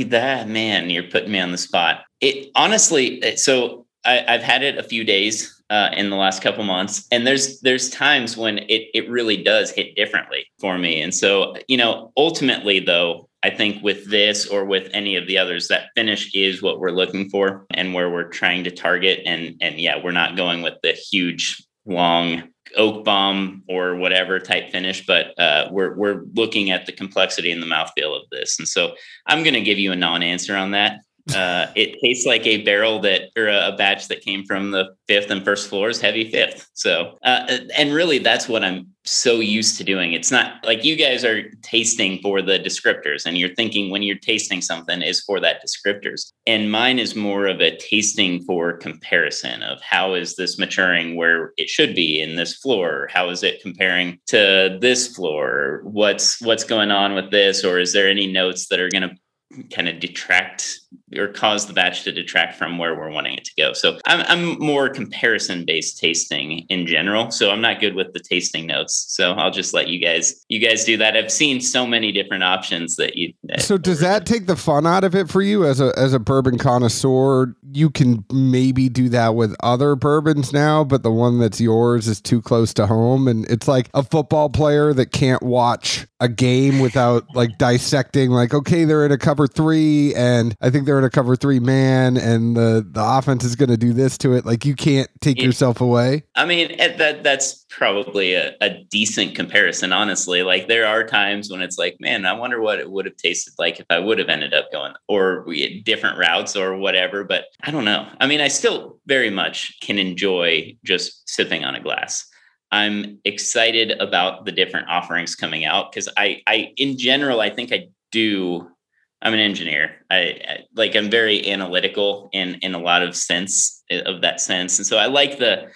That man, you're putting me on the spot. It honestly, so I, have had it a few days uh, in the last couple months, and there's there's times when it it really does hit differently for me. And so, you know, ultimately though, I think with this or with any of the others, that finish is what we're looking for and where we're trying to target. And and yeah, we're not going with the huge long oak bomb or whatever type finish, but uh, we're we're looking at the complexity and the mouthfeel of this. And so I'm going to give you a non-answer on that. Uh, it tastes like a barrel that or a batch that came from the fifth and first floors, heavy fifth. So, uh, and really, that's what I'm so used to doing. It's not like you guys are tasting for the descriptors, and you're thinking when you're tasting something is for that descriptors. And mine is more of a tasting for comparison of how is this maturing where it should be in this floor? How is it comparing to this floor? What's what's going on with this, or is there any notes that are going to kind of detract or cause the batch to detract from where we're wanting it to go. So I'm, I'm more comparison based tasting in general. So I'm not good with the tasting notes. So I'll just let you guys you guys do that. I've seen so many different options that you. That so does that take the fun out of it for you as a as a bourbon connoisseur? You can maybe do that with other bourbons now, but the one that's yours is too close to home, and it's like a football player that can't watch a game without like dissecting. Like, okay, they're in a cover three, and I think they're in a cover three man, and the the offense is going to do this to it. Like, you can't take it, yourself away. I mean, eh, that that's probably a, a decent comparison, honestly. Like, there are times when it's like, man, I wonder what it would have tasted like if I would have ended up going or we different routes or whatever. But I don't know. I mean, I still very much can enjoy just sipping on a glass. I'm excited about the different offerings coming out because I, I, in general, I think I do I'm an engineer. I, I, like I'm very analytical in in a lot of sense eh, of that sense, and so I like the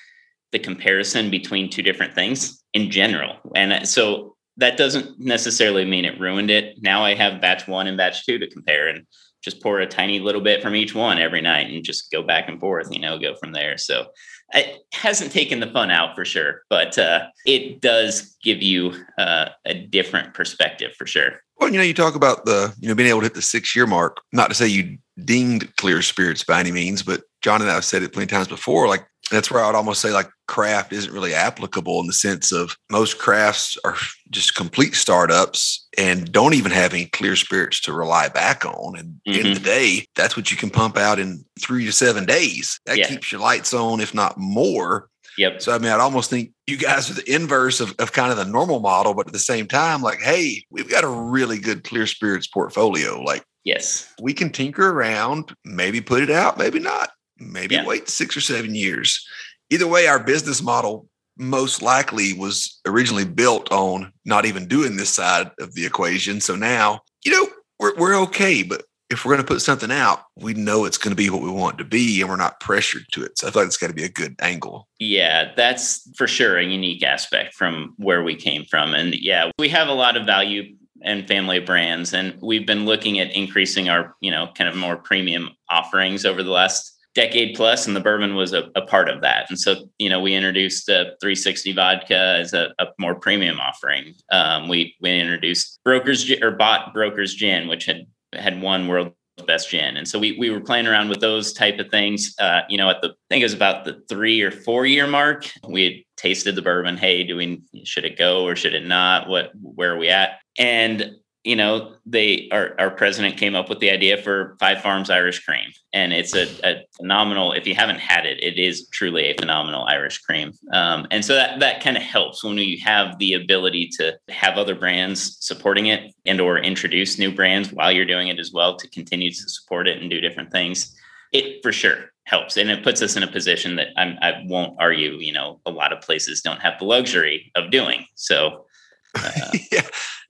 the comparison between two different things in general. And uh, so that doesn't necessarily mean it ruined it. Now I have batch one and batch two to compare, and just pour a tiny little bit from each one every night, and just go back and forth. You know, go from there. So it hasn't taken the fun out for sure, but uh, it does give you uh, a different perspective for sure. Well, you know, you talk about the, you know, being able to hit the six year mark, not to say you dinged clear spirits by any means, but John and I have said it plenty times before. Like that's where I would almost say like craft isn't really applicable in the sense of most crafts are just complete startups and don't even have any clear spirits to rely back on. And mm-hmm. in the day, that's what you can pump out in three to seven days. That yeah. keeps your lights on, if not more. Yep. So I mean, I'd almost think you guys are the inverse of, of kind of the normal model, but at the same time, like, hey, we've got a really good clear spirits portfolio. Like, yes, we can tinker around, maybe put it out, maybe not, maybe yeah. wait six or seven years. Either way, our business model most likely was originally built on not even doing this side of the equation. So now, you know, we're, we're okay, but if we're going to put something out, we know it's going to be what we want it to be and we're not pressured to it. So I feel like it's got to be a good angle. Yeah, that's for sure a unique aspect from where we came from. And yeah, we have a lot of value and family brands and we've been looking at increasing our, you know, kind of more premium offerings over the last decade plus and the bourbon was a, a part of that and so you know we introduced a 360 vodka as a, a more premium offering um, we we introduced brokers or bought Broker's Gin which had had won world best gin. And so we we were playing around with those type of things. Uh, you know, at the I think it was about the three or four year mark, we had tasted the bourbon. Hey, do we should it go or should it not? What where are we at? And you know, they our, our president came up with the idea for Five Farms Irish Cream, and it's a, a phenomenal. If you haven't had it, it is truly a phenomenal Irish cream. Um, and so that that kind of helps when you have the ability to have other brands supporting it and or introduce new brands while you're doing it as well to continue to support it and do different things. It for sure helps, and it puts us in a position that I'm, I won't argue. You know, a lot of places don't have the luxury of doing so. Uh, [LAUGHS] yeah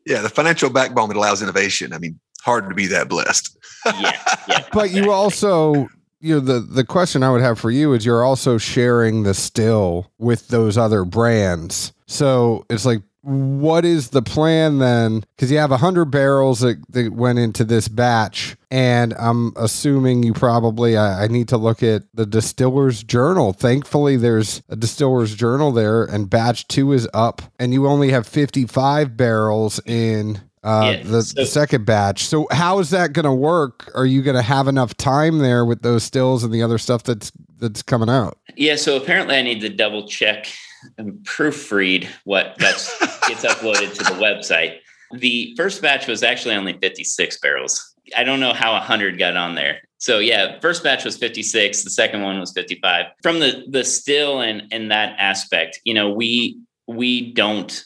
yeah, the financial backbone that allows innovation. I mean, hard to be that blessed. yeah, yeah. [LAUGHS] But you also you know the the question I would have for you is you're also sharing the still with those other brands. So it's like what is the plan then? Because you have a hundred barrels that, that went into this batch, and I'm assuming you probably I, I, need to look at the distiller's journal. Thankfully, there's a distiller's journal there, and batch two is up, and you only have 55 barrels in uh, yeah, the, so, the, second batch. So how is that going to work? Are you going to have enough time there with those stills and the other stuff that's that's coming out? Yeah. So apparently, I need to double check proofread what gets [LAUGHS] gets uploaded to the website. The first batch was actually only 56 barrels. I don't know how 100 got on there. So yeah, first batch was 56, the second one was 55. From the the still and and that aspect, you know, we we don't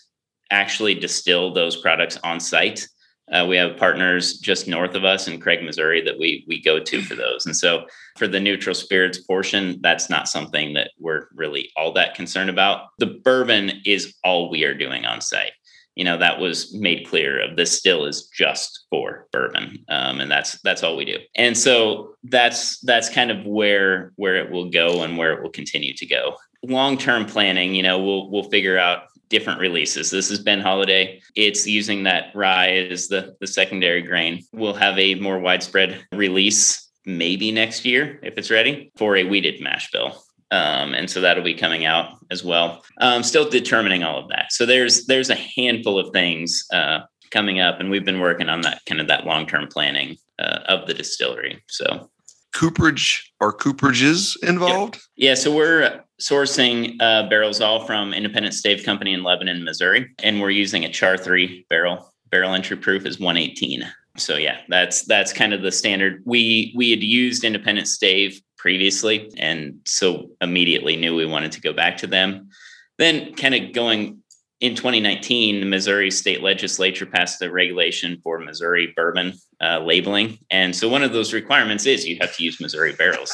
actually distill those products on site. Uh, we have partners just north of us in Craig, Missouri, that we we go to for those. And so, for the neutral spirits portion, that's not something that we're really all that concerned about. The bourbon is all we are doing on site. You know that was made clear. Of this still is just for bourbon, um, and that's that's all we do. And so that's that's kind of where where it will go and where it will continue to go. Long term planning, you know, we'll we'll figure out different releases. This has Ben Holladay. It's using that rye as the, the secondary grain. We'll have a more widespread release maybe next year if it's ready for a wheated mash bill. Um, and so that'll be coming out as well. Um, still determining all of that. So there's there's a handful of things uh, coming up, and we've been working on that kind of that long term planning uh, of the distillery. So cooperage or cooperages involved? Yeah. yeah so we're sourcing uh, barrels all from Independent Stave Company in Lebanon, Missouri, and we're using a Char three barrel. Barrel entry proof is 118. So yeah, that's that's kind of the standard. We we had used Independent Stave previously, and so immediately knew we wanted to go back to them. Then, kind of going in 2019, the Missouri state legislature passed a regulation for Missouri bourbon uh, labeling. And so one of those requirements is you have to use Missouri barrels.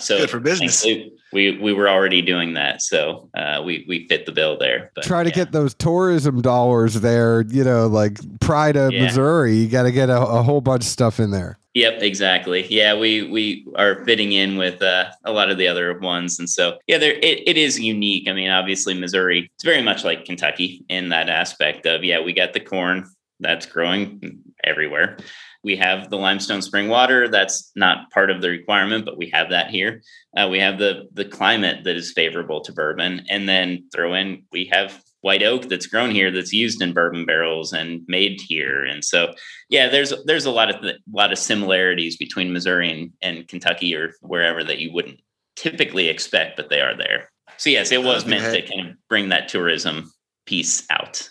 So Good for business. We we were already doing that, so uh, we we fit the bill there. But, Try to yeah. get those tourism dollars there. You know, like Pride of yeah. Missouri. You got to get a, a, whole bunch of stuff in there. Yep, exactly. Yeah, we we are fitting in with uh, a lot of the other ones, and so yeah, there it, it is unique. I mean, obviously Missouri, it's very much like Kentucky in that aspect of yeah, we got the corn that's growing everywhere. We have the limestone spring water. That's not part of the requirement, but we have that here. Uh, we have the the climate that is favorable to bourbon, and then throw in we have white oak that's grown here that's used in bourbon barrels and made here. And so, yeah, there's there's a lot of a lot of similarities between Missouri and, and Kentucky or wherever that you wouldn't typically expect, but they are there. So yes, it was meant to kind of bring that tourism piece out.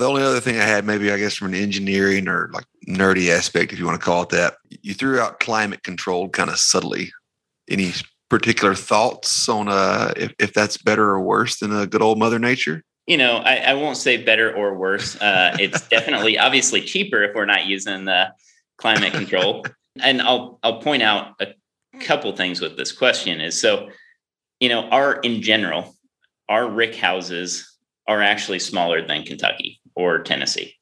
The only other thing I had, maybe I guess from an engineering or like nerdy aspect, if you want to call it that, you threw out climate control kind of subtly. Any particular thoughts on uh, if, if that's better or worse than a good old Mother Nature? You know, I, I won't say better or worse. Uh, it's definitely obviously cheaper if we're not using the climate control. and I'll I'll point out a couple things with this question is so, you know, our in general, our rick houses are actually smaller than Kentucky or Tennessee.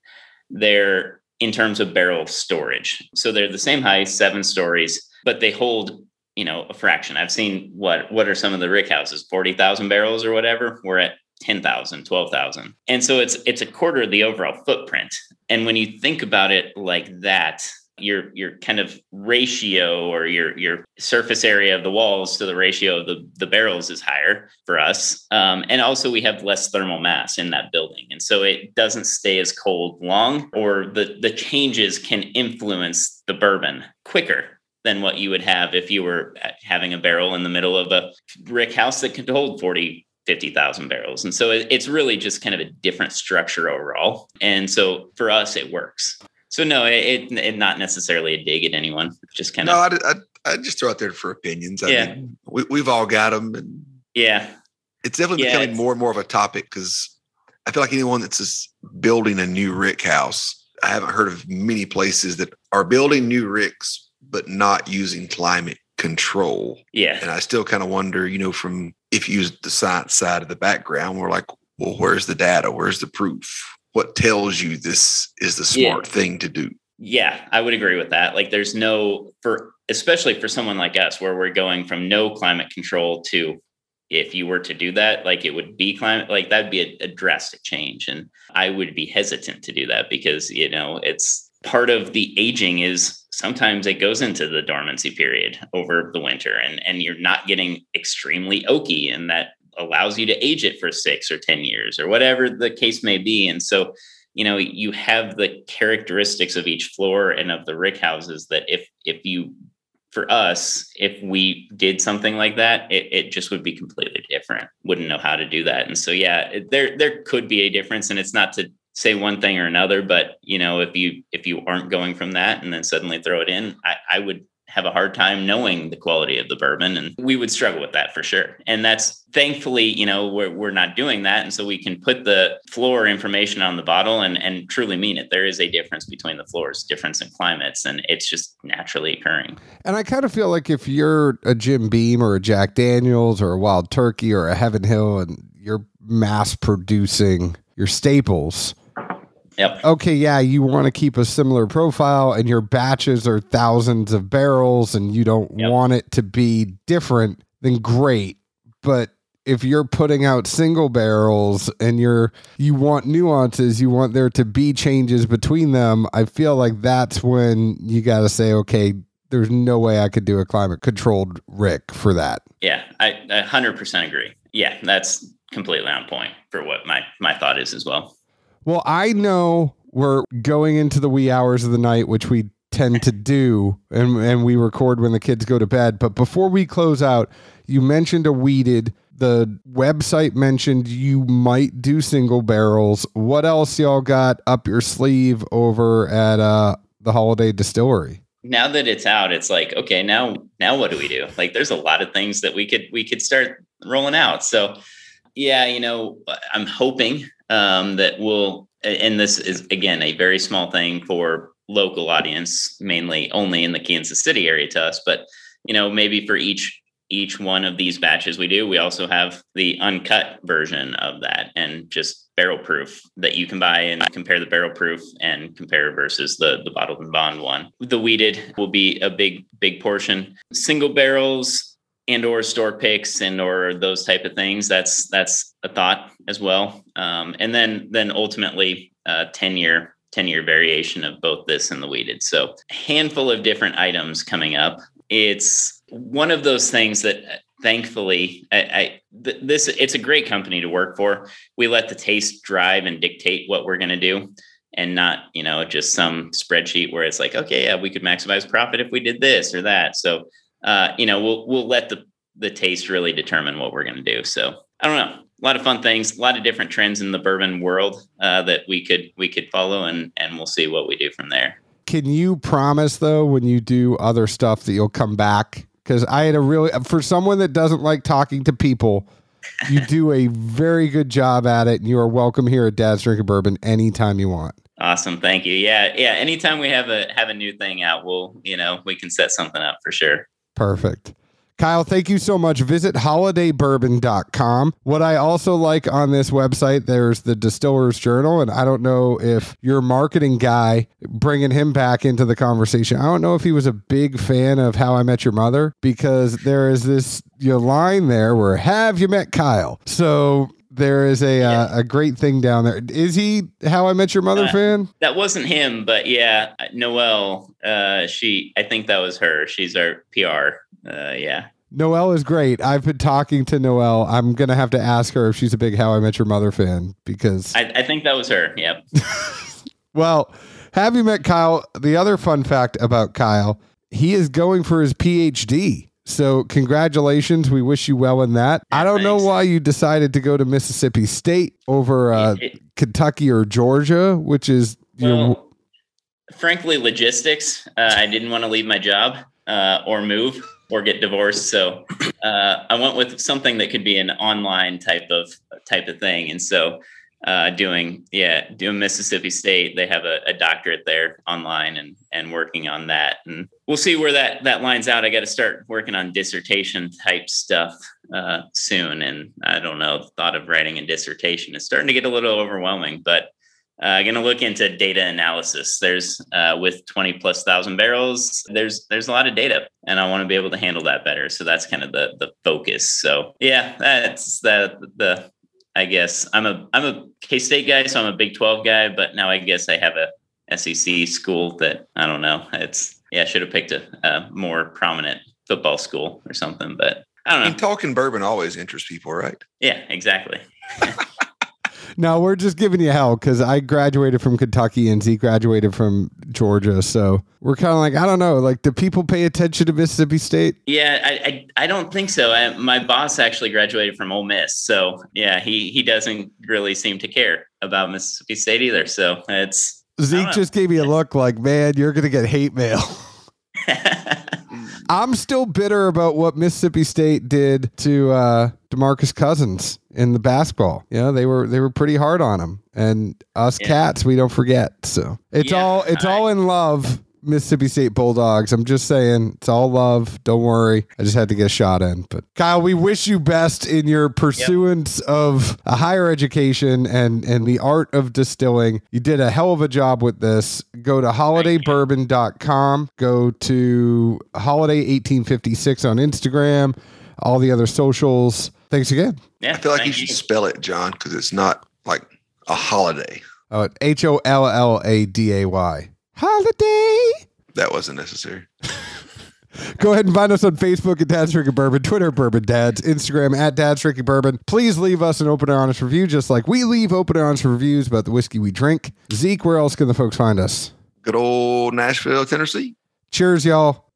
They're in terms of barrel storage. So they're the same height, seven stories, but they hold, you know, a fraction. I've seen what what are some of the rick houses, 40,000 barrels or whatever. We're at 10,000, 12,000. And so it's it's a quarter of the overall footprint. And when you think about it like that, your your kind of ratio or your your surface area of the walls to the ratio of the the barrels is higher for us um, and also we have less thermal mass in that building and so it doesn't stay as cold long or the the changes can influence the bourbon quicker than what you would have if you were having a barrel in the middle of a rick house that could hold 40 50,000 barrels. And so it's really just kind of a different structure overall. And so for us, it works. So no, it, it, not necessarily a dig at anyone. Just kind of. No, I, I, I just throw out there for opinions. I yeah, mean, we, we've all got them, and yeah, it's definitely yeah, becoming it's, more and more of a topic because I feel like anyone that's just building a new rick house, I haven't heard of many places that are building new ricks but not using climate control. Yeah, and I still kind of wonder, you know, from if you use the science side of the background, we're like, well, where's the data? Where's the proof? What tells you this is the smart yeah. thing to do. Yeah, I would agree with that. Like there's no for especially for someone like us where we're going from no climate control to if you were to do that, like it would be climate, like that'd be a, a drastic change. And I would be hesitant to do that because, you know, it's part of the aging is sometimes it goes into the dormancy period over the winter and, and you're not getting extremely oaky and that allows you to age it for six or 10 years or whatever the case may be. And so, you know, you have the characteristics of each floor and of the rick houses that if, if you for us, if we did something like that, it, it just would be completely different. Wouldn't know how to do that. And so, yeah, there there could be a difference, and it's not to say one thing or another, but you know, if you if you aren't going from that and then suddenly throw it in, I, I would have a hard time knowing the quality of the bourbon and we would struggle with that for sure. And that's thankfully you know we're, we're not doing that and so we can put the floor information on the bottle and and truly mean it. There is a difference between the floors difference in climates and it's just naturally occurring. And i kind of feel like if you're a jim beam or a jack daniels or a wild turkey or a heaven hill and you're mass producing your staples Yep. Okay, yeah, you want to keep a similar profile and your batches are thousands of barrels and you don't yep. want it to be different, then great. But if you're putting out single barrels and you're you want nuances, you want there to be changes between them, I feel like that's when you got to say okay, there's no way I could do a climate controlled rick for that. Yeah, I, I 100% agree. Yeah, that's completely on point for what my my thought is as well. Well, I know we're going into the wee hours of the night, which we tend to do, and, and we record when the kids go to bed. But before we close out, you mentioned a wheated. The website mentioned you might do single barrels. What else y'all got up your sleeve over at uh, the Holladay Distillery? Now that it's out, it's like okay, now now what do we do? Like, there's a lot of things that we could we could start rolling out. So, yeah, you know, I'm hoping um, that will, and this is again a very small thing for local audience, mainly only in the Kansas City area to us, but you know maybe for each each one of these batches we do, we also have the uncut version of that and just barrel proof that you can buy and compare the barrel proof and compare versus the the bottled and bond one. The wheated will be a big big portion. Single barrels and or store picks and or those type of things. That's that's a thought as well. Um, and then then ultimately uh, 10 year 10 year variation of both this and the wheated so a handful of different items coming up. It's one of those things that thankfully I, I th- this it's a great company to work for. We let the taste drive and dictate what we're going to do and not you know just some spreadsheet where it's like okay yeah we could maximize profit if we did this or that. So uh, you know, we'll we'll let the the taste really determine what we're going to do. So I don't know, a lot of fun things, a lot of different trends in the bourbon world uh, that we could we could follow, and and we'll see what we do from there. Can you promise though, when you do other stuff, that you'll come back? Because I had a really for someone that doesn't like talking to people. you do a very good job at it, and you are welcome here at Dad's Drinking Bourbon anytime you want. Awesome, thank you. Yeah, yeah. Anytime we have a have a new thing out, we'll you know we can set something up for sure. Perfect. Kyle, thank you so much. Visit holladaybourbon.com. What I also like on this website, there's the Distiller's Journal. And I don't know if your marketing guy, bringing him back into the conversation, I don't know if he was a big fan of How I Met Your Mother because there is this you know, line there where, have you met Kyle? So there is a yeah. uh, a great thing down there. Is he How I Met Your Mother uh, fan? That wasn't him, but yeah, Noelle. Uh, she, I think that was her. She's our PR. Uh, yeah. Noelle is great. I've been talking to Noelle. I'm gonna have to ask her if she's a big How I Met Your Mother fan because I, I think that was her. Yep. [LAUGHS] well, have you met Kyle? The other fun fact about Kyle, he is going for his PhD. So, congratulations. We wish you well in that. Yeah, I don't thanks. know why you decided to go to Mississippi State over uh, it, it, Kentucky or Georgia, which is well, your... frankly logistics. Uh, I didn't want to leave my job uh, or move or get divorced, so uh, I went with something that could be an online type of type of thing, and so uh, doing yeah doing Mississippi State. They have a, a, doctorate there online and and working on that, and we'll see where that that lines out. I got to start working on dissertation type stuff uh, soon, and I don't know. The thought of writing a dissertation is starting to get a little overwhelming, but uh, going to look into data analysis. There's uh, with 20 plus thousand barrels, there's there's a lot of data, and I want to be able to handle that better. So that's kind of the the focus. So yeah, that's the the. I guess I'm a I'm a K State guy, so I'm a Big 12 guy. But now I guess I have a SEC school that I don't know. It's yeah, I should have picked a, a more prominent football school or something. But I don't know. Mean, talking bourbon always interests people, right? Yeah, exactly. [LAUGHS] No, we're just giving you hell because I graduated from Kentucky and Zeke graduated from Georgia. So we're kind of like, I don't know, like, do people pay attention to Mississippi State? Yeah, I I, I don't think so. I, my boss actually graduated from Ole Miss, so yeah, he he doesn't really seem to care about Mississippi State either. So it's Zeke just gave me a look like, man, you're gonna get hate mail. [LAUGHS] I'm still bitter about what Mississippi State did to uh, DeMarcus Cousins in the basketball. You know, they were they were pretty hard on him, and us Yeah. cats we don't forget. So it's Yeah, all it's I- all in love. Mississippi State Bulldogs. I'm just saying, it's all love. Don't worry. I just had to get a shot in. But Kyle, we wish you best in your pursuance of a higher education and and the art of distilling. You did a hell of a job with this. Go to holladaybourbon.com. Go to holladay 1856 on Instagram. All the other socials. Thanks again. yeah, I feel like you thank should spell it, John, because it's not like a holiday. Oh, H O L L A D A Y. Holladay. That wasn't necessary. [LAUGHS] Go ahead and find us on Facebook at Dad's Drinking Bourbon, Twitter Bourbon Dads, Instagram at Dad's Drinking Bourbon. Please leave us an open and honest review, just like we leave open and honest reviews about the whiskey we drink. Zeke, where else can the folks find us? Good old Nashville, Tennessee. Cheers, y'all.